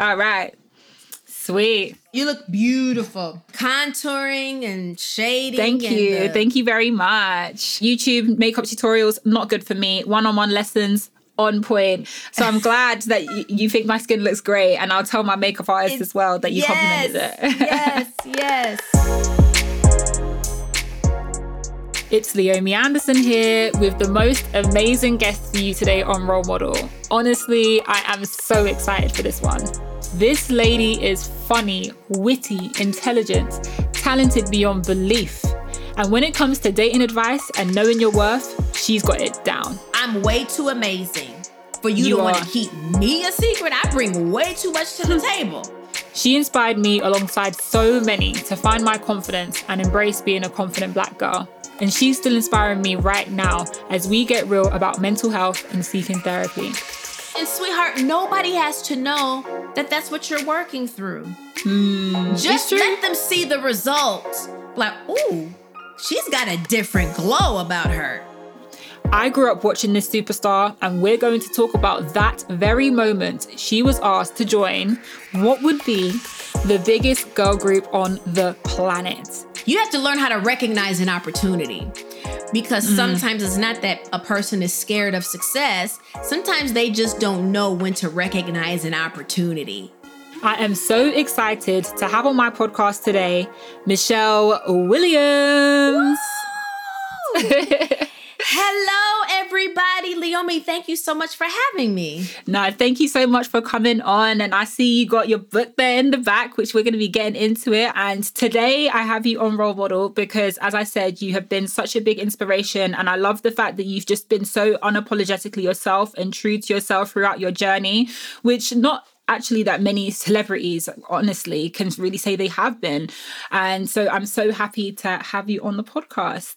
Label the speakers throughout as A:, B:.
A: All right. Sweet.
B: You look beautiful. Contouring and shading.
A: Thank
B: and
A: you.
B: the-
A: Thank you very much. YouTube makeup tutorials, not good for me. One on one lessons, on point. So I'm glad that y- you think my skin looks great. And I'll tell my makeup artist
B: It's-
A: as well that you complimented it.
B: yes, yes.
A: It's Leomi Anderson here with the most amazing guest for you today on Role Model. Honestly, I am so excited for this one. This lady is funny, witty, intelligent, talented beyond belief. And when it comes to dating advice and knowing your worth, she's got it down.
B: I'm way too amazing for you,
A: You
B: to want to keep me a secret. I bring way too much to the table.
A: She inspired me alongside so many to find my confidence and embrace being a confident black girl. And she's still inspiring me right now as we get real about mental health and seeking therapy.
B: And sweetheart, nobody has to know that that's what you're working through.
A: Hmm, it's
B: Just let them see the results. Like, ooh, she's got a different glow about her.
A: I grew up watching this superstar, and we're going to talk about that very moment she was asked to join what would be the biggest girl group on the planet.
B: You have to learn how to recognize an opportunity because
A: Mm-hmm.
B: sometimes it's not that a person is scared of success, sometimes they just don't know when to recognize an opportunity.
A: I am so excited to have on my podcast today Michelle Williams.
B: Hello, everybody. Leomi, thank you so much for having me.
A: No, thank you so much for coming on. And I see you got your book there in the back, which we're going to be getting into it. And today I have you on Role Model because, as I said, you have been such a big inspiration. And I love the fact that you've just been so unapologetically yourself and true to yourself throughout your journey, which not actually that many celebrities honestly can really say they have been and so i'm so happy to have you on the podcast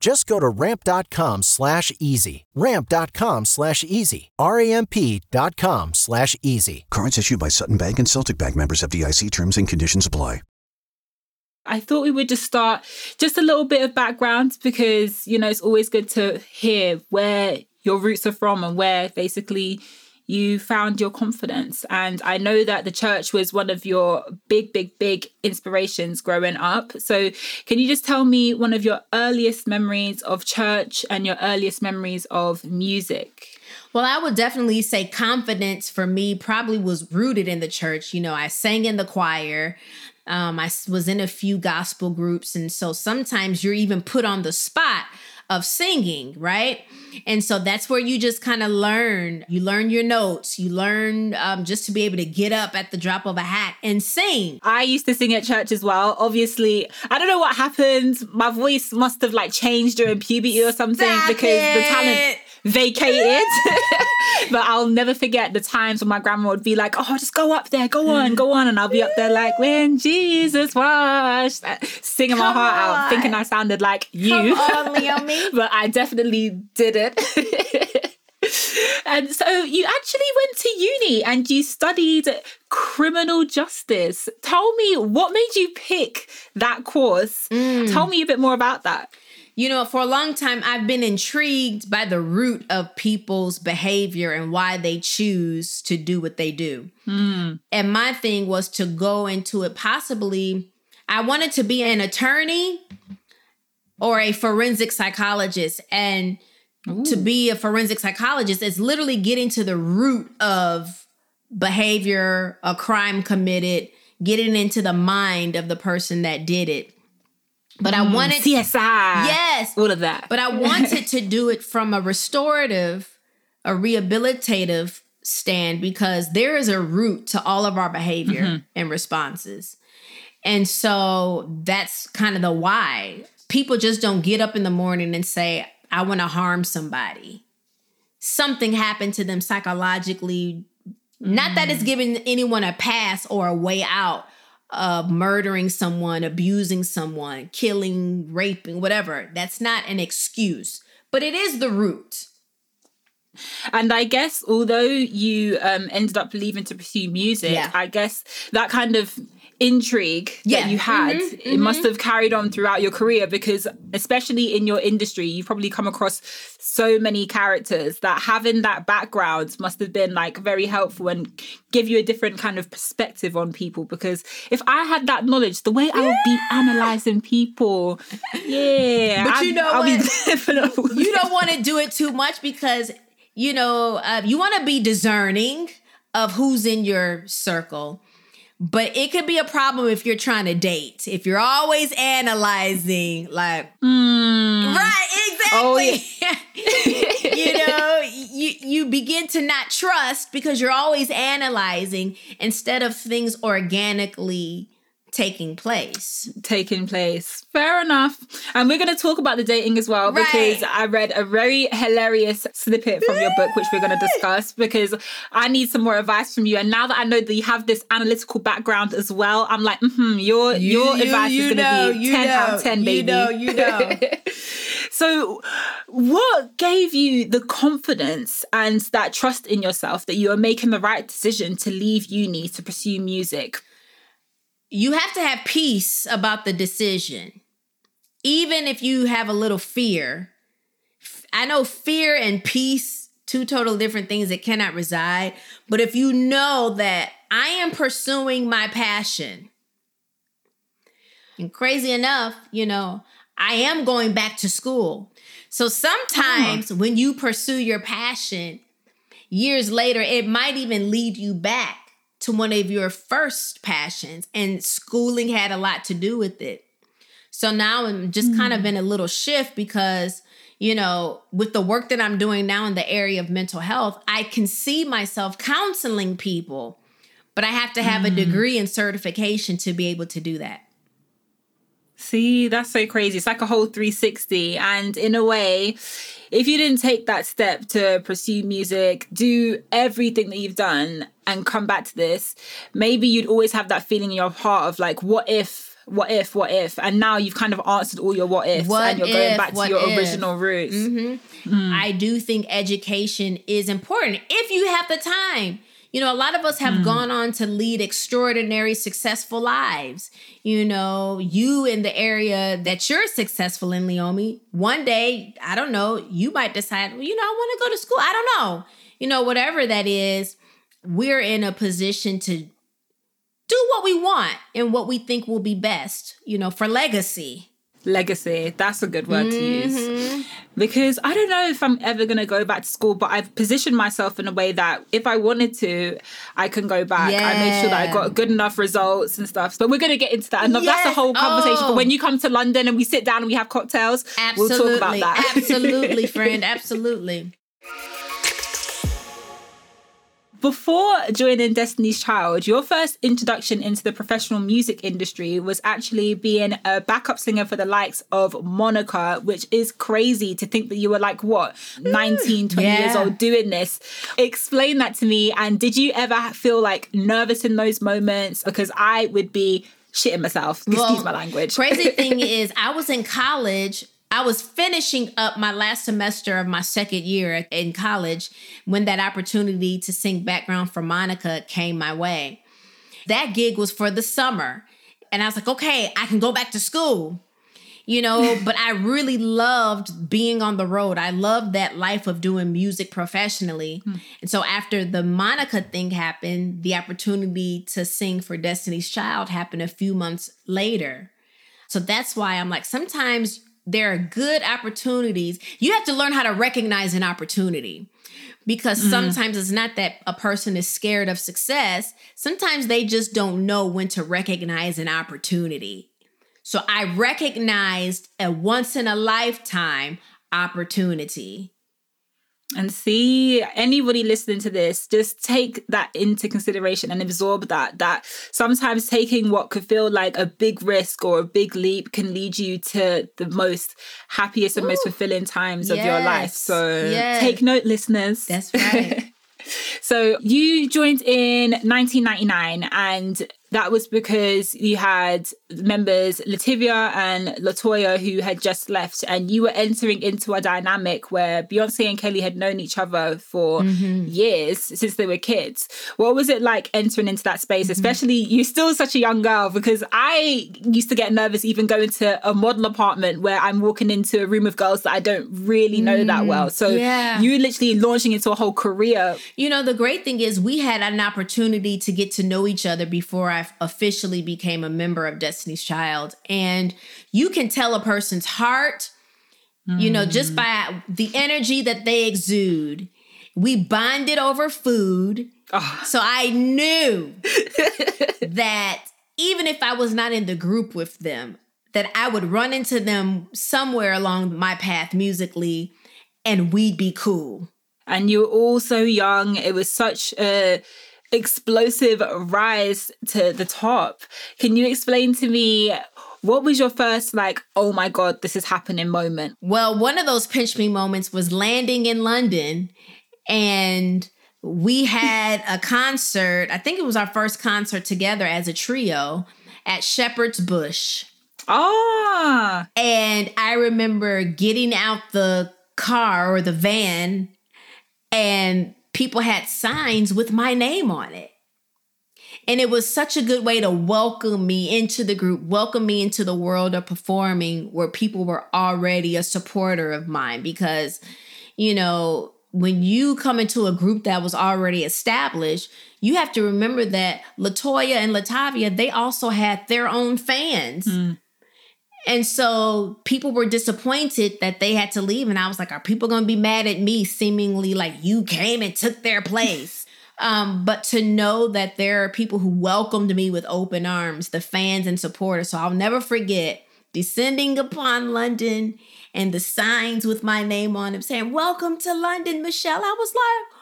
C: Just go to ramp.com slash easy. Ramp.com slash easy. R-A-M-P dot com slash easy.
D: Cards issued by Sutton Bank and Celtic Bank members FDIC terms and conditions apply.
A: I thought we would just start just a little bit of background because, you know, it's always good to hear where your roots are from and where basically you found your confidence. And I know that the church was one of your big, big, big inspirations growing up. So can you just tell me one of your earliest memories of church and your earliest memories of music?
B: Well, I would definitely say confidence for me probably was rooted in the church. You know, I sang in the choir. Um, I was in a few gospel groups. And so sometimes you're even put on the spot of singing, right? And so that's where you just kind of learn. You learn your notes. You learn um, just to be able to get up at the drop of a hat and sing.
A: I used to sing at church as well. Obviously, I don't know what happened. My voice must have like changed during puberty or something
B: Stop
A: because the talent vacated. but I'll never forget the times when my grandma would be like, "Oh, just go up there, go on, go on," and I'll be up there like, "When Jesus washed," singing my
B: Come
A: heart out, thinking I sounded like you.
B: Come on, Leomi.
A: but I definitely did it. and so you actually went to uni and you studied criminal justice. Tell me what made you pick that course? Mm. Tell me a bit more about that.
B: You know, for a long time, I've been intrigued by the root of people's behavior and why they choose to do what they do. Hmm. And my thing was to go into it possibly, I wanted to be an attorney or a forensic psychologist. And to be a forensic psychologist is literally getting to the root of behavior, a crime committed, getting into the mind of the person that did it. But I mm, wanted
A: CSI.
B: Yes.
A: All of that.
B: But I wanted to do it from a restorative, a rehabilitative stand because there is a root to all of our behavior mm-hmm. and responses. And so that's kind of the why. People just don't get up in the morning and say, I want to harm somebody. Something happened to them psychologically. Not that it's mm. giving anyone a pass or a way out of murdering someone, abusing someone, killing, raping, whatever. That's not an excuse, but it is the root.
A: And I guess although you um, ended up leaving to pursue music,
B: Yeah.
A: I guess that kind of intrigue
B: Yeah.
A: that you had,
B: Mhm,
A: it must have carried on throughout your career because especially in your industry, you've probably come across so many characters that having that background must have been like very helpful and give you a different kind of perspective on people because if I had that knowledge, the way I would be analyzing people, yeah.
B: But you know
A: I'll be
B: what? you don't want to do it too much because you know uh, you want to be discerning of who's in your circle but it could be a problem if you're trying to date. If you're always analyzing like hmm. right exactly.
A: Oh,
B: you know you you begin to not trust because you're always analyzing instead of things organically taking place
A: taking place. Fair enough. And we're going to talk about the dating as well because I read a very hilarious snippet from your book, which we're going to discuss because I need some more advice from you. And now that I know that you have this analytical background as well, I'm like, mm-hmm, your
B: You-
A: your
B: you-
A: advice
B: you
A: is going to be
B: you
A: 10 out
B: know,
A: of 10,
B: you
A: baby.
B: know, you know.
A: so, what gave you the confidence and that trust in yourself that you are making the right decision to leave uni to pursue music?
B: You have to have peace about the decision. Even if you have a little fear. I know fear and peace, two total different things that cannot reside. But if you know that I am pursuing my passion, and crazy enough, you know, I am going back to school. So sometimes when you pursue your passion, years later, it might even lead you back to one of your first passions. And schooling had a lot to do with it. So now I'm just kind of mm-hmm. in a little shift because, you know, with the work that I'm doing now in the area of mental health, I can see myself counseling people, but I have to have a mm. degree and certification to be able to do that.
A: See, that's so crazy. It's like a whole 360. And in a way, if you didn't take that step to pursue music, do everything that you've done and come back to this, maybe you'd always have that feeling in your heart of like, what if? What if, what if? And now you've kind of answered all your what ifs
B: What
A: and you're going back to your
B: if?
A: original roots. Mm-hmm. Hmm.
B: I do think education is important if you have the time. You know, a lot of us have hmm. gone on to lead extraordinary, successful lives. You know, you in the area that you're successful in, Leomi, one day, I don't know, you might decide, well, you know, I want to go to school. I don't know. You know, whatever that is, we're in a position to do what we want and what we think will be best, you know, for legacy.
A: Legacy. That's a good word to
B: Mm-hmm.
A: use. Because I don't know if I'm ever going to go back to school, but I've positioned myself in a way that if I wanted to, I can go back. I made sure that I got good enough results and stuff. But we're going to get into that. And that's a whole conversation.
B: Oh.
A: But when you come to London and we sit down and we have cocktails, we'll talk about that.
B: Absolutely, friend. Absolutely.
A: Before joining Destiny's Child, your first introduction into the professional music industry was actually being a backup singer for the likes of Monica, which is crazy to think that you were like, what, mm, 19, 20 years old doing this. Explain that to me. And did you ever feel like nervous in those moments? Because I would be shitting myself. Excuse
B: Well,
A: my language.
B: Crazy thing is, I was in college. I was finishing up my last semester of my second year in college when that opportunity to sing background for Monica came my way. That gig was for the summer. And I was like, okay, I can go back to school. You know, but I really loved being on the road. I loved that life of doing music professionally. Hmm. And so after the Monica thing happened, the opportunity to sing for Destiny's Child happened a few months later. So that's why I'm like, sometimes there are good opportunities. You have to learn how to recognize an opportunity because mm-hmm. sometimes it's not that a person is scared of success. Sometimes they just don't know when to recognize an opportunity. So I recognized a once in a lifetime opportunity.
A: And see, anybody listening to this, just take that into consideration and absorb that. That sometimes taking what could feel like a big risk or a big leap can lead you to the most happiest and most fulfilling times of your life. So
B: Yes.
A: take note, listeners.
B: That's right.
A: So you joined in 1999, and that was because you had members LaTavia and Latoya who had just left, and you were entering into a dynamic where Beyonce and Kelly had known each other for mm-hmm. years since they were kids. What was it like entering into that space? Mm-hmm. Especially you're still such a young girl because I used to get nervous even going to a model apartment where I'm walking into a room of girls that I don't really know that mm-hmm. well. So
B: yeah.
A: you literally launching into a whole career
B: You know, the great thing is we had an opportunity to get to know each other before I officially became a member of Destiny's Child. And you can tell a person's heart, you know, just by the energy that they exude. We bonded over food. Ah. So I knew that even if I was not in the group with them, that I would run into them somewhere along my path musically and we'd be cool.
A: and you were all so young. It was such a explosive rise to the top. Can you explain to me what was your first like, oh my god, this is happening moment?
B: Well, one of those pinch me moments was landing in London and we had a concert. I think it was our first concert together as a trio at Shepherd's Bush.
A: Ah,
B: And I remember getting out the car or the van and people had signs with my name on it. And it was such a good way to welcome me into the group, welcome me into the world of performing where people were already a supporter of mine. Because, you know, when you come into a group that was already established, you have to remember that Latoya and Latavia, they also had their own fans. Mm. And so people were disappointed that they had to leave. And I was like, are people going to be mad at me, seemingly like you came and took their place? um, but to know that there are people who welcomed me with open arms, the fans and supporters. So I'll never forget descending upon London and the signs with my name on them saying, Welcome to London, Michelle. I was like,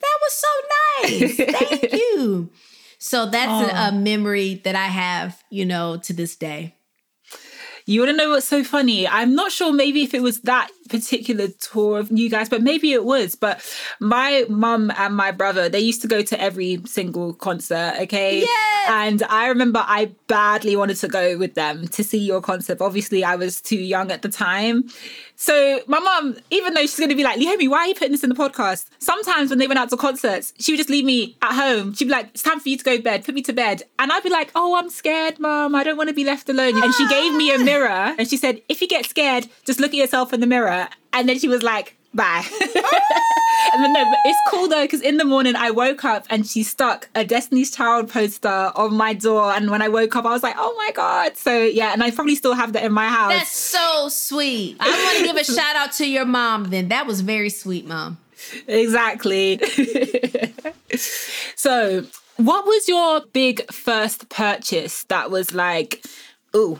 B: that was so nice. Thank you. So that's a, a memory that I have, you know, to this day.
A: You want to know what's so funny? I'm not sure maybe if it was that particular tour of you guys, but maybe it was. But my mum and my brother, they used to go to every single concert, okay?
B: Yes!
A: And I remember I badly wanted to go with them to see your concert. Obviously, I was too young at the time. So my mum, even though she's going to be like, Leomi, why are you putting this in the podcast? Sometimes when they went out to concerts, she would just leave me at home. She'd be like, it's time for you to go to bed, put me to bed. And I'd be like, oh, I'm scared, mum. I don't want to be left alone. And she gave me a ah. mirror and she said, if you get scared, just look at yourself in the mirror. And then she was like, bye. and then no, but it's cool though, because in the morning I woke up and she stuck a Destiny's Child poster on my door. And when I woke up, I was like, oh my God. So yeah, and I probably still have that in my house.
B: That's so sweet. I want to give a shout out to your mom then. That was very sweet, mom.
A: Exactly. so, what was your big first purchase that was like, ooh,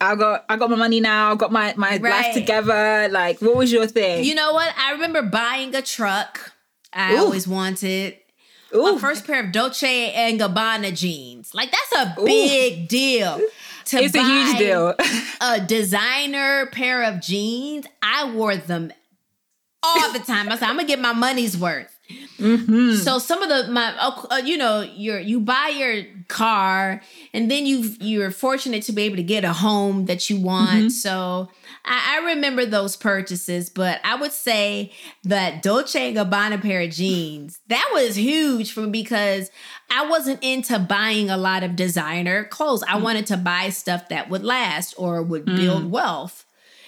A: I got I got my money now, I got my my life together. Like, what was your thing?
B: You know what? I remember buying a truck. I
A: Ooh.
B: always wanted.
A: Ooh.
B: My first pair of Dolce and Gabbana jeans. Like that's a big deal. To
A: it's a huge deal.
B: A designer pair of jeans. I wore them all the time. I said, I'm gonna get my money's worth.
A: Mm-hmm.
B: So some of the my uh, uh, you know you you buy your car and then you you're fortunate to be able to get a home that you want.
A: Mm-hmm.
B: So I, I remember those purchases, but I would say that Dolce and Gabbana pair of jeans that was huge for me because I wasn't into buying a lot of designer clothes.
A: Mm.
B: I wanted to buy stuff that would last or would build wealth.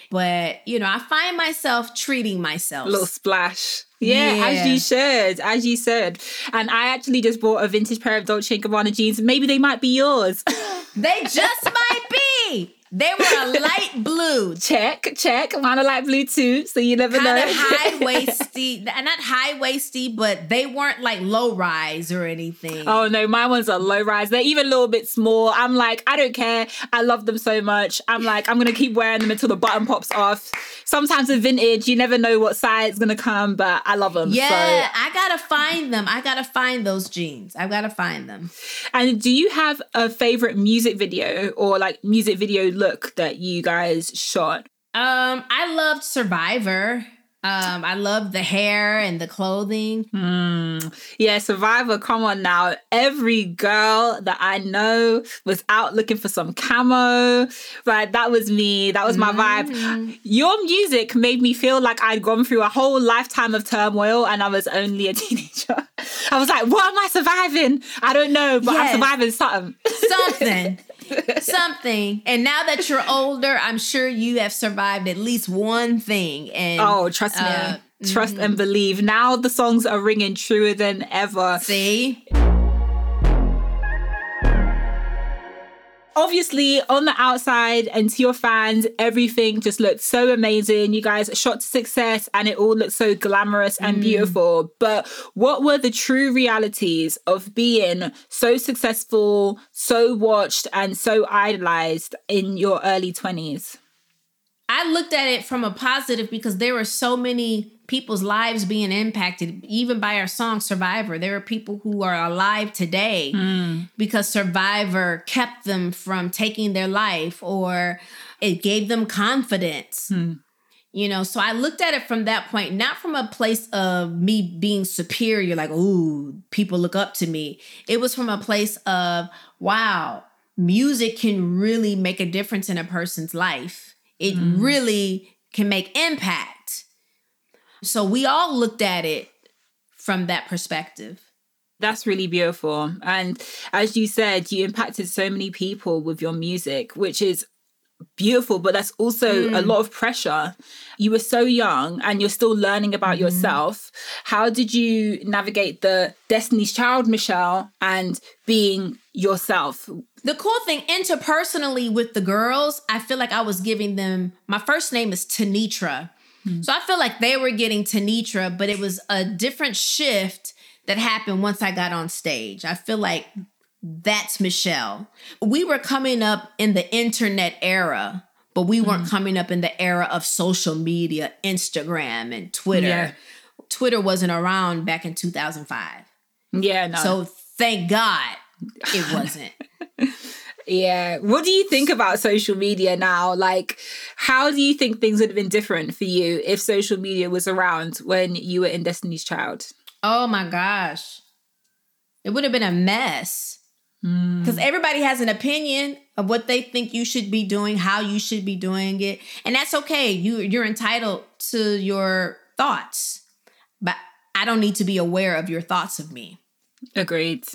B: But you know, I find myself treating myself.
A: A little splash. Yeah, as you should, as you said. And I actually just bought a vintage pair of Dolce & Gabbana jeans. Maybe they might be yours.
B: They just might be. They were a light blue.
A: Check, check. Mine are light blue too, so you never know.
B: Kind
A: know.
B: high waisty, not high waisty, but they weren't like low rise or anything.
A: Oh no, my ones are low rise. They're even a little bit small. I'm like, I don't care. I love them so much. I'm like, I'm gonna keep wearing them until the button pops off. Sometimes with vintage, you never know what size is gonna come, but I love them.
B: Yeah,
A: So.
B: I gotta find them. I gotta find those jeans. I've gotta find them.
A: And do you have a favorite music video or like music video look that you guys shot?
B: Um, I loved Survivor. Um, I loved the hair and the clothing.
A: Yeah, Survivor, come on now. Every girl that I know was out looking for some camo. Right, that was me. That was my vibe. Your music made me feel like I'd gone through a whole lifetime of turmoil and I was only a teenager. I was like, what am I surviving? I don't know, but
B: Yes.
A: I'm surviving something.
B: Something. Something. And now that you're older, I'm sure you have survived at least one thing. And
A: Oh, trust me.
B: Uh,
A: Trust and believe. Now the songs are ringing truer than ever.
B: see?
A: Obviously on the outside and to your fans everything just looked so amazing. You guys shot to success and it all looked so glamorous and mm. beautiful. But what were the true realities of being so successful so watched and so idolized in your early 20s
B: I looked at it from a positive because there were so many people's lives being impacted, even by our song Survivor. There are people who are alive today hmm. because Survivor kept them from taking their life or it gave them confidence. Hmm. You know, so I looked at it from that point, not from a place of me being superior, like, ooh, people look up to me. It was from a place of, wow, music can really make a difference in a person's life. It hmm. really can make impact. So we all looked at it from that perspective.
A: That's really beautiful. And as you said, you impacted so many people with your music, which is beautiful, but that's also a mm. lot of pressure. You were so young and you're still learning about mm-hmm. yourself. How did you navigate the Destiny's Child, Michelle, and being yourself?
B: The cool thing interpersonally with the girls, I feel like I was giving them my first name is Tenitra. Mm-hmm. So I feel like they were getting Tenitra, but it was a different shift that happened once I got on stage. I feel like that's Michelle. We were coming up in the internet era, but we weren't mm-hmm. coming up in the era of social media, Instagram and Twitter.
A: Yeah.
B: Twitter wasn't around back in 2005.
A: Yeah, no.
B: So thank God it wasn't.
A: Yeah. What do you think about social media now? Like, how do you think things would have been different for you if social media was around when you were in Destiny's Child?
B: Oh my gosh. It would have been a mess. Hmm. Because everybody has an opinion of what they think you should be doing, how you should be doing it. And that's okay. You you're entitled to your thoughts. But I don't need to be aware of your thoughts of me.
A: Agreed.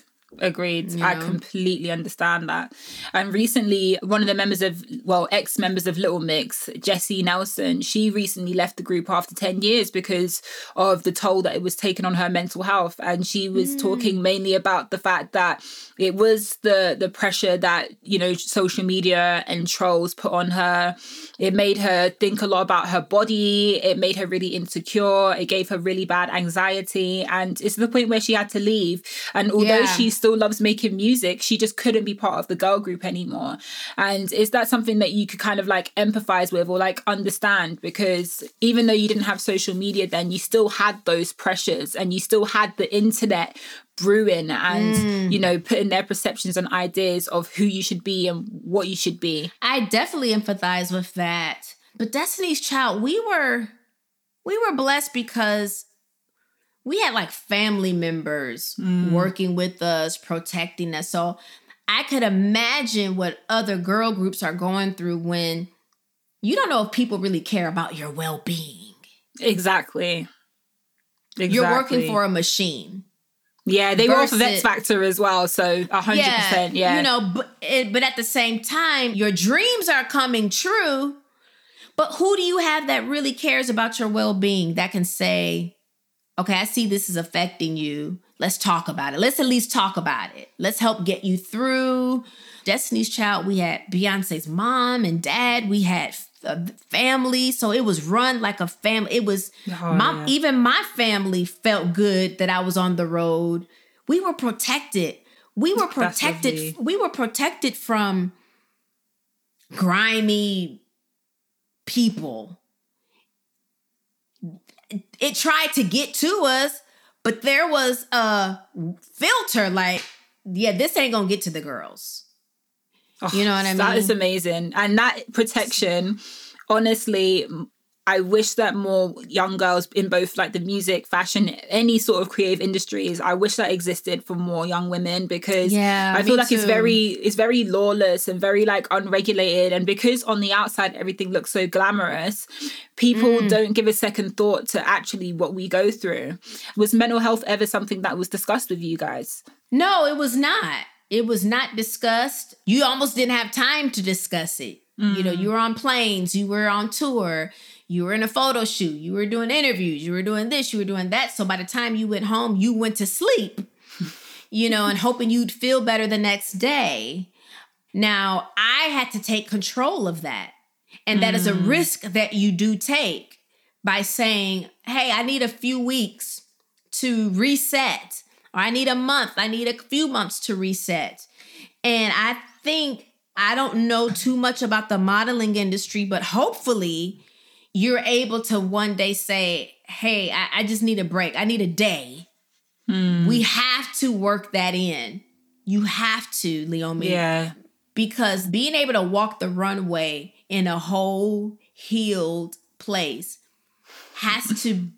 A: Agreed. I
B: know?
A: completely understand that. And recently, one of the members of, well, ex members of Little Mix, Jesy Nelson, she recently left the group after 10 years because of the toll that it was taken on her mental health. And she was mm. talking mainly about the fact that it was the the pressure that, you know, social media and trolls put on her. It made her think a lot about her body. It made her really insecure. It gave her really bad anxiety. And it's the point where she had to leave. And although
B: Yeah.
A: she still loves making music, she just couldn't be part of the girl group anymore. And is that something that you could kind of like empathize with or like understand? Because even though you didn't have social media then, you still had those pressures and you still had the internet brewing and, mm. you know, putting their perceptions and ideas of who you should be and what you should be.
B: I definitely empathize with that. But Destiny's Child, we were we were blessed because we had like family members mm. working with us, protecting us. So I could imagine what other girl groups are going through when you don't know if people really care about your well-being.
A: Exactly. exactly.
B: You're working for a machine.
A: Yeah, they were off of X Factor as well, so hundred percent. Yeah,
B: You know, but it, but at the same time, your dreams are coming true. But who do you have that really cares about your well-being that can say, "Okay, I see this is affecting you. Let's talk about it. Let's at least talk about it. Let's help get you through. Destiny's Child, we had Beyonce's mom and dad. We had family. So it was run like a family. It was oh, my, yeah. even my family felt good that I was on the road. We were protected. We were protected. We were protected from grimy people. It tried to get to us, but there was a filter like, yeah, this ain't gonna get to the girls. Oh, you know what I mean?
A: That is amazing. And that protection, honestly, I wish that more young girls in both like the music, fashion, any sort of creative industries, I wish that existed for more young women because yeah, I feel like too. it's very it's very lawless and very like unregulated and because on the outside everything looks so glamorous, people mm. don't give a second thought to actually what we go through. Was mental health ever something that was discussed with you guys?
B: No, it was not. It was not discussed. You almost didn't have time to discuss it. Mm. You know, mm. you were on planes, you were on tour, you were in a photo shoot, you were doing interviews, you were doing this, you were doing that. So by the time you went home, you went to sleep, you know, and hoping you'd feel better the next day. Now, I had to take control of that. And that mm. is a mm. risk that you do take by saying, hey, I need a few weeks to reset, or I need a month, I need a few months to reset. And I think I don't know too much about the modeling industry, but hopefully you're able to one day say, Hey, I, I just need a break. I need a day. Mm. We have to work that in. You have to, Leomi.
A: Yeah.
B: Because being able to walk the runway in a whole healed place has to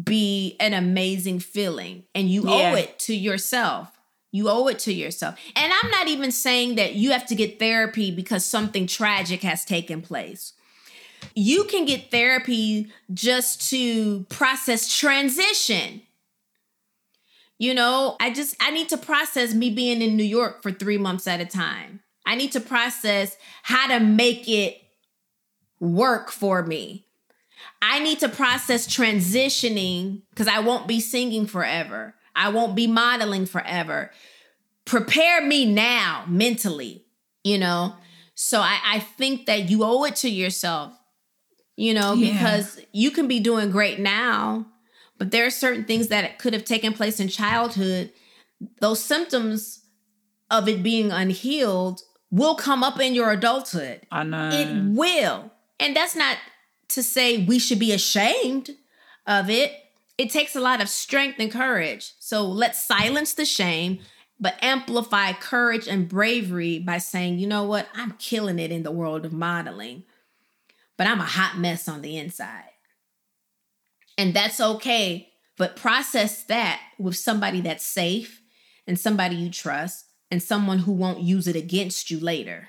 B: be an amazing feeling. And you yeah. owe it to yourself. You owe it to yourself. And I'm not even saying that you have to get therapy because something tragic has taken place you can get therapy just to process transition. You know, I just I need to process me being in New York for 3 months at a time. I need to process how to make it work for me. I need to process transitioning cuz I won't be singing forever. I won't be modeling forever. Prepare me now mentally, you know? So I, I think that you owe it to yourself you know, yeah. because you can be doing great now, but there are certain things that could have taken place in childhood. Those symptoms of it being unhealed will come up in your adulthood.
A: I know.
B: It will. And that's not to say we should be ashamed of it. It takes a lot of strength and courage. So let's silence the shame, but amplify courage and bravery by saying, you know what, I'm killing it in the world of modeling but I'm a hot mess on the inside. And that's okay, but process that with somebody that's safe and somebody you trust and someone who won't use it against you later.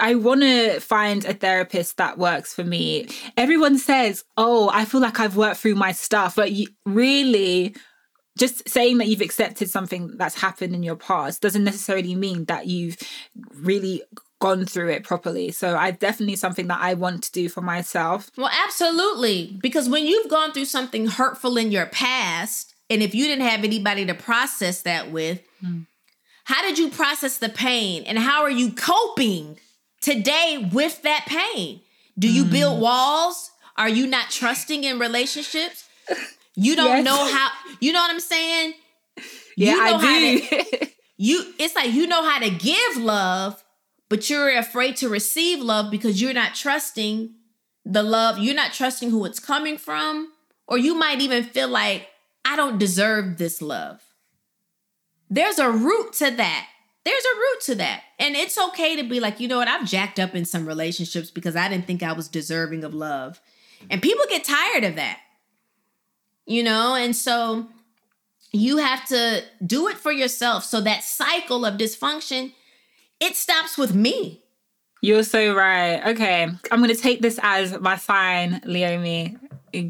A: I want to find a therapist that works for me. Everyone says, "Oh, I feel like I've worked through my stuff," but you, really, just saying that you've accepted something that's happened in your past doesn't necessarily mean that you've really gone through it properly. So I definitely something that I want to do for myself.
B: Well, absolutely. Because when you've gone through something hurtful in your past, and if you didn't have anybody to process that with, mm. how did you process the pain and how are you coping today with that pain? Do you
A: Mm.
B: build walls? Are you not trusting in relationships? You don't
A: Yes.
B: know how, you know what I'm saying?
A: Yeah,
B: You know
A: I do.
B: to- you it's like you know how to give love but you're afraid to receive love because you're not trusting the love you're not trusting who it's coming from or you might even feel like i don't deserve this love there's a root to that there's a root to that. And it's okay to be like you know what? I've jacked up in some relationships because i didn't think i was deserving of love. And people get tired of that you know? And so you have to do it for yourself. So that cycle of dysfunction it stops with me.
A: You're so right. Okay, I'm gonna take this as my sign, Leomi.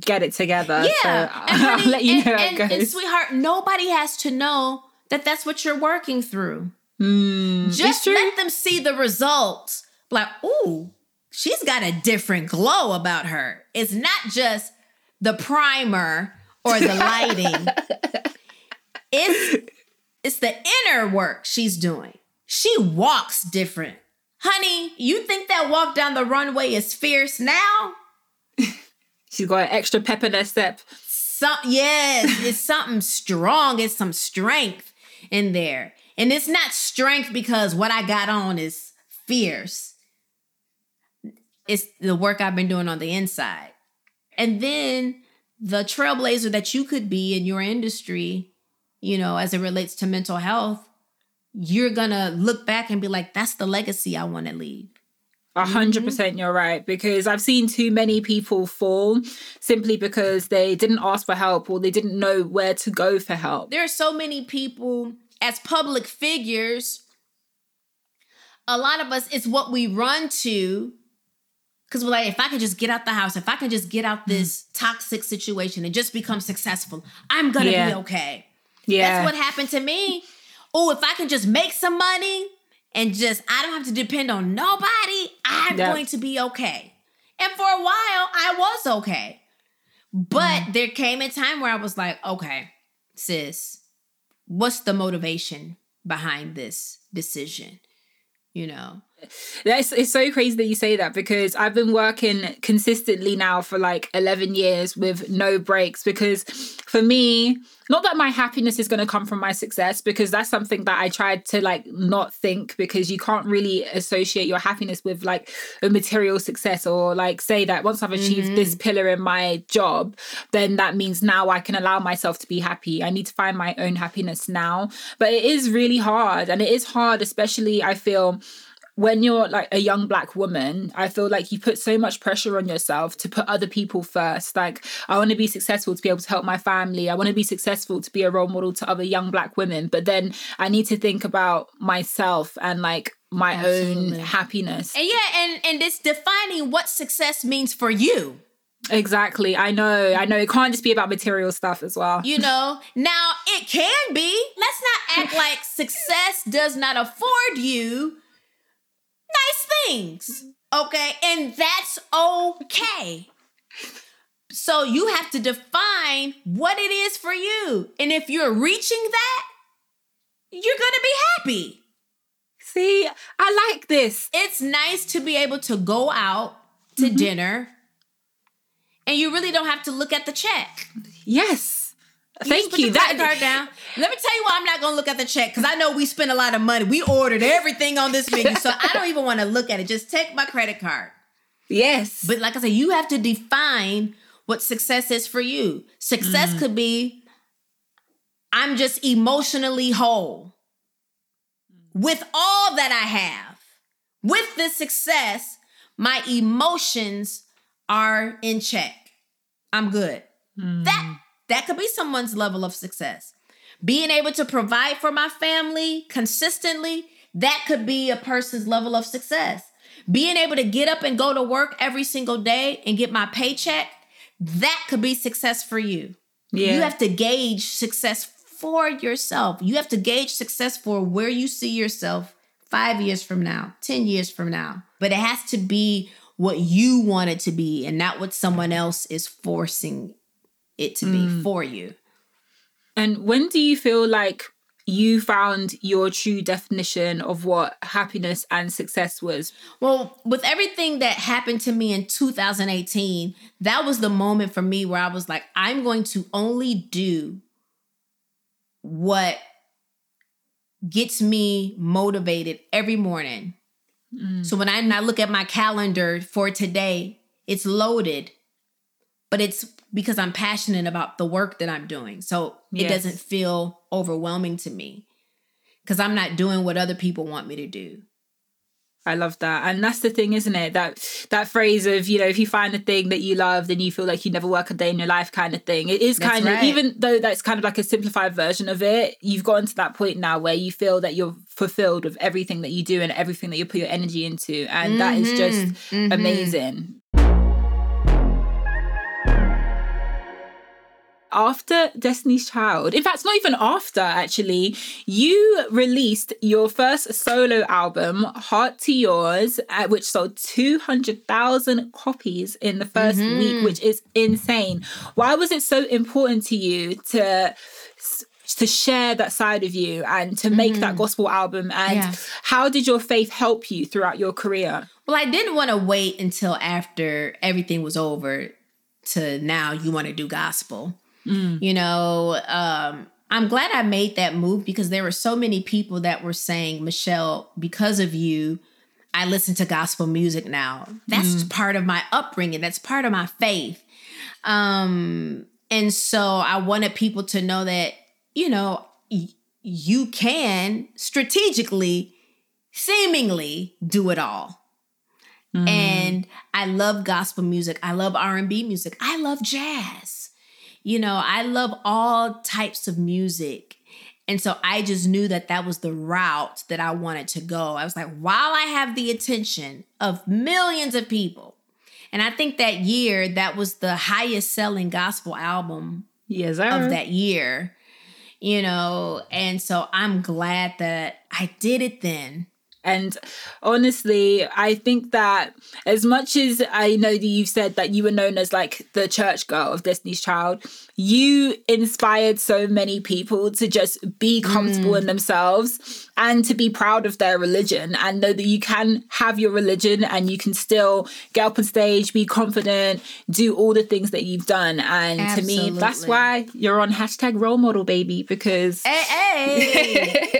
A: Get it together.
B: yeah
A: So I'll
B: honey,
A: let you
B: and-
A: know
B: and- and sweetheart nobody has to know that that's what you're working through
A: Mm,
B: just let them see the results. Like ooh she's got a different glow about her. It's not just the primer or the lighting. It's it's the inner work she's doing. She walks different. Honey you think that walk down the runway is fierce now?
A: She's got an extra pep in her step.
B: some yes it's something strong. It's some strength in there and it's not strength because what i got on is fierce it's the work i've been doing on the inside and then the trailblazer that you could be in your industry you know as it relates to mental health you're gonna look back and be like that's the legacy i want to leave
A: A
B: Mm-hmm.
A: hundred percent, you're right. Because I've seen too many people fall simply because they didn't ask for help or they didn't know where to go for help.
B: there are so many people as public figures a lot of us it's what we run to. Because we're like if i could just get out the house if i can just get out this toxic situation and just become successful i'm gonna be okay.
A: Yeah,
B: that's what happened to me. Oh if i can just make some money and just i don't have to depend on nobody i'm
A: Yeah.
B: going to be okay. And for a while i was okay. But
A: Mm-hmm.
B: there came a time where i was like okay sis what's the motivation behind this decision you know
A: That's it's so crazy that you say that because I've been working consistently now for like 11 years with no breaks because for me not that my happiness is going to come from my success because that's something that I tried to like not think because you can't really associate your happiness with like a material success or like say that once I've achieved mm-hmm. this pillar in my job then that means now I can allow myself to be happy. I need to find my own happiness now. But it is really hard and it is hard especially I feel when you're like a young black woman, I feel like you put so much pressure on yourself to put other people first. Like, I want to be successful to be able to help my family. I want to be successful to be a role model to other young black women. But then I need to think about myself and like my
B: Absolutely.
A: own happiness.
B: and yeah and and it's defining what success means for you
A: Exactly. I know. I know. It can't just be about material stuff as well.
B: You know, now it can be. Let's not act like success does not afford you nice things. Okay. And that's okay. So you have to define what it is for you. And if you're reaching that, you're going to be happy.
A: See, I like this.
B: It's nice to be able to go out to mm-hmm. dinner and you really don't have to look at the check.
A: Yes.
B: You
A: Thank you.
B: credit card down. Let me tell you why I'm not gonna look at the check because I know we spent a lot of money. We ordered everything on this menu, so I don't even want to look at it. Just take my credit card.
A: Yes.
B: But like I said, you have to define what success is for you. Success mm. could be I'm just emotionally whole with all that I have. With this success, my emotions are in check. I'm good. Mm. That that could be someone's level of success. Being able to provide for my family consistently, that could be a person's level of success. Being able to get up and go to work every single day and get my paycheck, that could be success for you.
A: yeah.
B: You have to gauge success for yourself. You have to gauge success for where you see yourself five years from now, 10 years from now. But it has to be what you want it to be and not what someone else is forcing it to be mm. for you.
A: And when do you feel like you found your true definition of what happiness and success was?
B: Well, with everything that happened to me in 2018, that was the moment for me where I was like, I'm going to only do what gets me motivated every morning. Mm. So when I, when I look at my calendar for today, it's loaded, but it's because I'm passionate about the work that I'm doing. So it
A: Yes.
B: doesn't feel overwhelming to me because I'm not doing what other people want me to do.
A: I love that. And that's the thing, isn't it? That that phrase of, you know, if you find the thing that you love, then you feel like you never work a day in your life kind of thing. It is
B: That's
A: kind of
B: right.
A: even though that's kind of like a simplified version of it, you've gotten to that point now where you feel that you're fulfilled with everything that you do and everything that you put your energy into. And that is just
B: Mhm, mhm.
A: amazing. After Destiny's Child, in fact, not even after actually, you released your first solo album, Heart to Yours, which sold 200,000 copies in the 1st mm-hmm. week, which is insane. Why was it so important to you to? To share that side of you and to make that mm-hmm. gospel album, and
B: Yeah.
A: how did your faith help you throughout your career?
B: Well, I didn't want to wait until after everything was over to now you want to do gospel. You know, um, I'm glad I made that move because there were so many people that were saying, Michelle, because of you, I listen to gospel music now. That's part of my upbringing, that's part of my faith. Um, and so I wanted people to know that, you know, y- you can strategically, seemingly do it all. And I love gospel music. I love R&B music. I love jazz. You know, I love all types of music. And so I just knew that that was the route that I wanted to go. I was like, while I have the attention of millions of people, and I think that year that was the highest selling gospel album
A: Yes, sir.
B: of that year, you know, and so I'm glad that I did it then.
A: And honestly, I think that as much as I know that you've said that you were known as like the church girl of Destiny's Child, you inspired so many people to just be comfortable in mm. themselves and to be proud of their religion and know that you can have your religion and you can still get up on stage, be confident, do all the things that you've done. And to me, that's why you're on hashtag role model, baby, because
B: Hey, hey.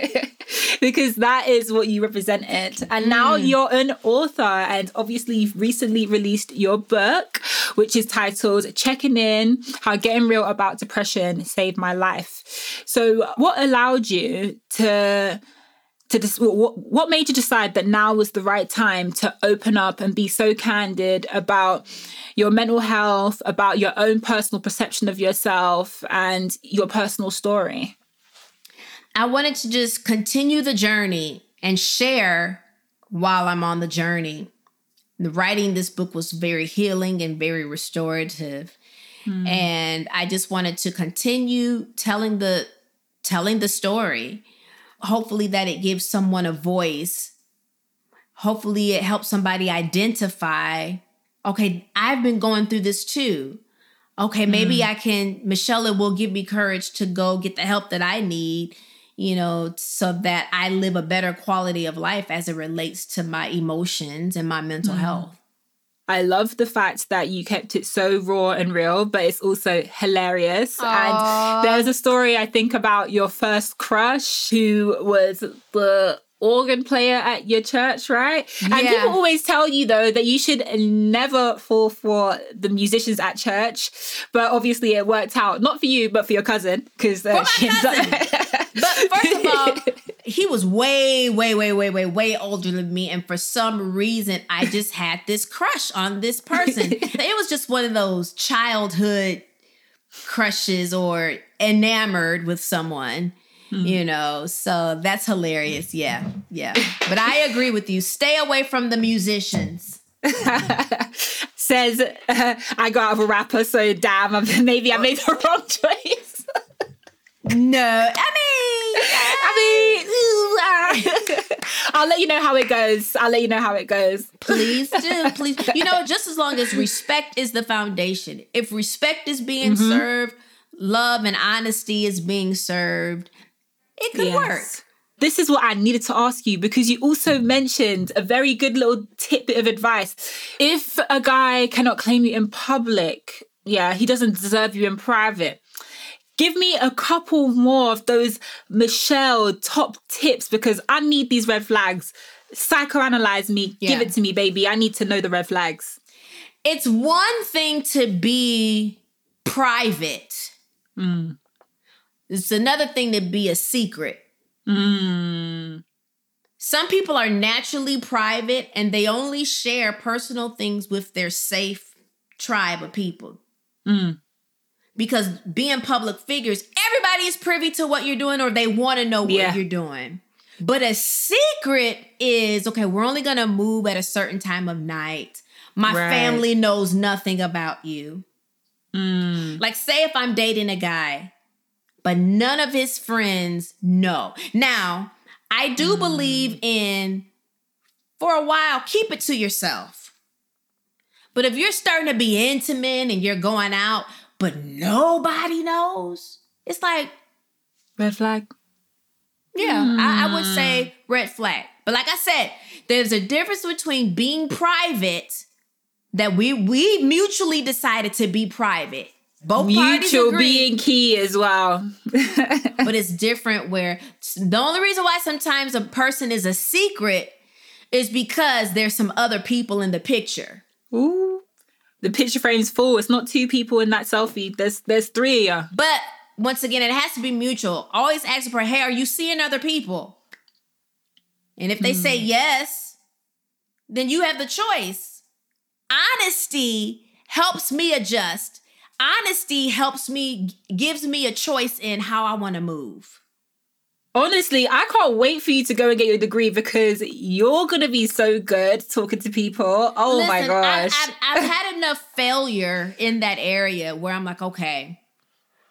A: because that is what you represented. And now mm. you're an author, and obviously, you've recently released your book, which is titled Checking In How Getting Real About Depression Saved My Life. So, what allowed you to? To dis- what, what made you decide that now was the right time to open up and be so candid about your mental health, about your own personal perception of yourself, and your personal story?
B: I wanted to just continue the journey and share while I'm on the journey. The writing this book was very healing and very restorative. Hmm. And I just wanted to continue telling the telling the story. Hopefully that it gives someone a voice. Hopefully it helps somebody identify, okay, I've been going through this too. Okay, maybe hmm. I can Michelle will give me courage to go get the help that I need you know, so that I live a better quality of life as it relates to my emotions and my mental mm-hmm. health.
A: I love the fact that you kept it so raw and real, but it's also hilarious. And there's a story I think about your first crush who was the organ player at your church, right? And
B: Yeah.
A: people always tell you though that you should never fall for the musicians at church. But obviously it worked out, not for you, but for your cousin. Because uh, she ends
B: But first of all, he was way, way, way, way, way, way older than me. And for some reason, I just had this crush on this person. it was just one of those childhood crushes or enamored with someone. You know, so that's hilarious. Yeah, yeah. But I agree with you. Stay away from the musicians.
A: says uh, I got out of a rapper, so damn, maybe I made the wrong choice.
B: No, I mean,
A: I mean, ah. I'll let you know how it goes. I'll let you know how it goes.
B: Please do, please. You know, just as long as respect is the foundation. If respect is being
A: Mm-hmm.
B: served, love and honesty is being served, it could work.
A: This is what I needed to ask you because you also mentioned a very good little tidbit of advice. If a guy cannot claim you in public, yeah, he doesn't deserve you in private. Give me a couple more of those Michelle top tips because I need these red flags. Psychoanalyze me. Give it to me, baby. I need to know the red flags.
B: It's one thing to be private. Mm. It's another thing to be a secret. Mm. Some people are naturally private and they only share personal things with their safe tribe of people. Mm. Because being public figures, everybody is privy to what you're doing or they want to know what
A: Yeah.
B: you're doing. But a secret is okay, we're only going to move at a certain time of night. My
A: Right.
B: family knows nothing about you. Mm. Like, say if I'm dating a guy, but none of his friends know. Now, I do mm. believe in, for a while, keep it to yourself. But if you're starting to be intimate and you're going out, but nobody knows, it's like,
A: Red flag.
B: yeah, I, I would mm. say red flag. But like I said, there's a difference between being private that we we mutually decided to be private. Both
A: Mutual being key as well.
B: but it's different. Where the only reason why sometimes a person is a secret is because there's some other people in the picture.
A: Ooh. The picture frame's full. It's not two people in that selfie. There's there's three of you.
B: But once again, it has to be mutual. Always ask for, hey, are you seeing other people? And if they say hmm. yes, then you have the choice. Honesty helps me adjust. Honesty helps me, gives me a choice in how I want to move.
A: Honestly, I can't wait for you to go and get your degree because you're gonna be so good talking to people. Oh my
B: Listen, I-
A: gosh.
B: I've, I've had enough failure in that area where I'm like, okay,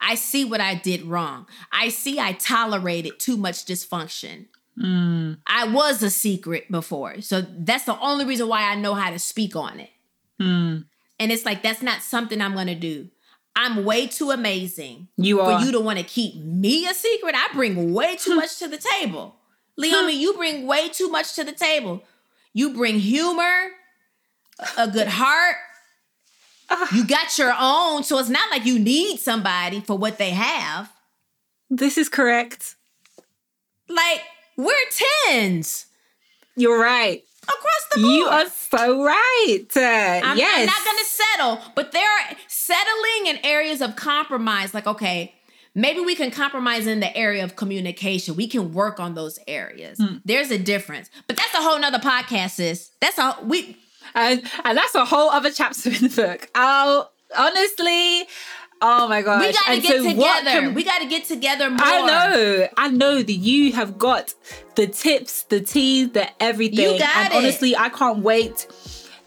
B: I see what I did wrong. I see I tolerated too much dysfunction. Hmm. I was a secret before. So that's the only reason why I know how to speak on it. Hmm. And it's like, that's not something I'm going to do. I'm way too amazing
A: You are.
B: for you to want to keep me a secret. I bring way too much to the table. Leomie, you bring way too much to the table. You bring humor, a good heart. Ah. You got your own, so it's not like you need somebody for what they have.
A: this is correct.
B: Like, we're tens
A: You're right.
B: Across the board.
A: You are so right. Uh,
B: I'm,
A: yes.
B: I'm not gonna settle, but there are settling in areas of compromise. Like, okay, maybe we can compromise in the area of communication. We can work on those areas.
A: Hmm.
B: There's a difference, but that's a whole nother podcast, sis. That's all we.
A: and, and that's a whole other chapter in the book. Oh, honestly, oh my gosh.
B: We gotta
A: And
B: get
A: so
B: together.
A: can-
B: we gotta get together more.
A: I know, I know that you have got the tips, the tea, the everything.
B: You got
A: and
B: it.
A: honestly, I can't wait.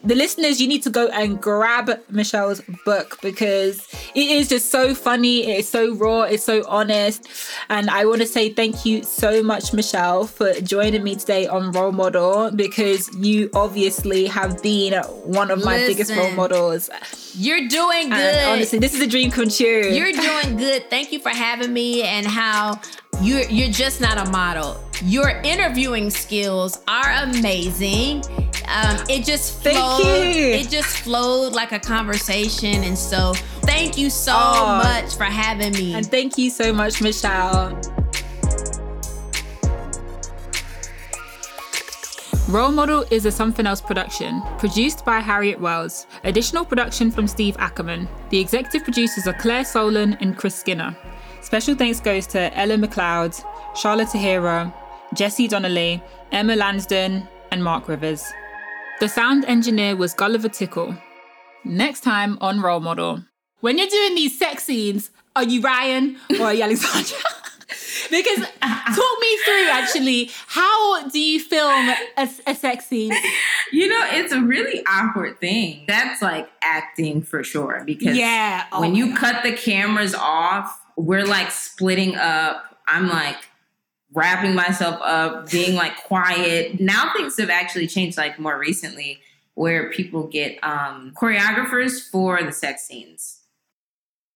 A: The listeners, you need to go and grab Michelle's book because it is just so funny. It is so raw. It's so honest. And I want to say thank you so much, Michelle, for joining me today on Role Model because you obviously have been one of my biggest role models.
B: You're doing good.
A: And honestly, this is a dream come true.
B: You're doing good. Thank you for having me and how you're you're just not a model. Your interviewing skills are amazing. Um, it just flowed. It just flowed like a conversation. And so thank you so
A: Oh.
B: much for having me.
A: And thank you so much, Michelle. Role Model is a Something Else production, produced by Harriet Wells. Additional production from Steve Ackerman. The executive producers are Claire Solon and Chris Skinner. Special thanks goes to Ella McLeod, Charlotte Tahira, Jesse Donnelly, Emma Lansden, and Mark Rivers. The sound engineer was Gulliver Tickle. Next time on Role Model. When you're doing these sex scenes, are you Ryan or are you Alexandra? because talk me through actually, how do you film a, a sex scene?
E: You know, it's a really awkward thing. That's like acting for sure. Because
A: Yeah. Oh
E: when you cut the cameras off, we're like splitting up. I'm like wrapping myself up, being like quiet. Now things have actually changed like more recently where people get um choreographers for the sex scenes.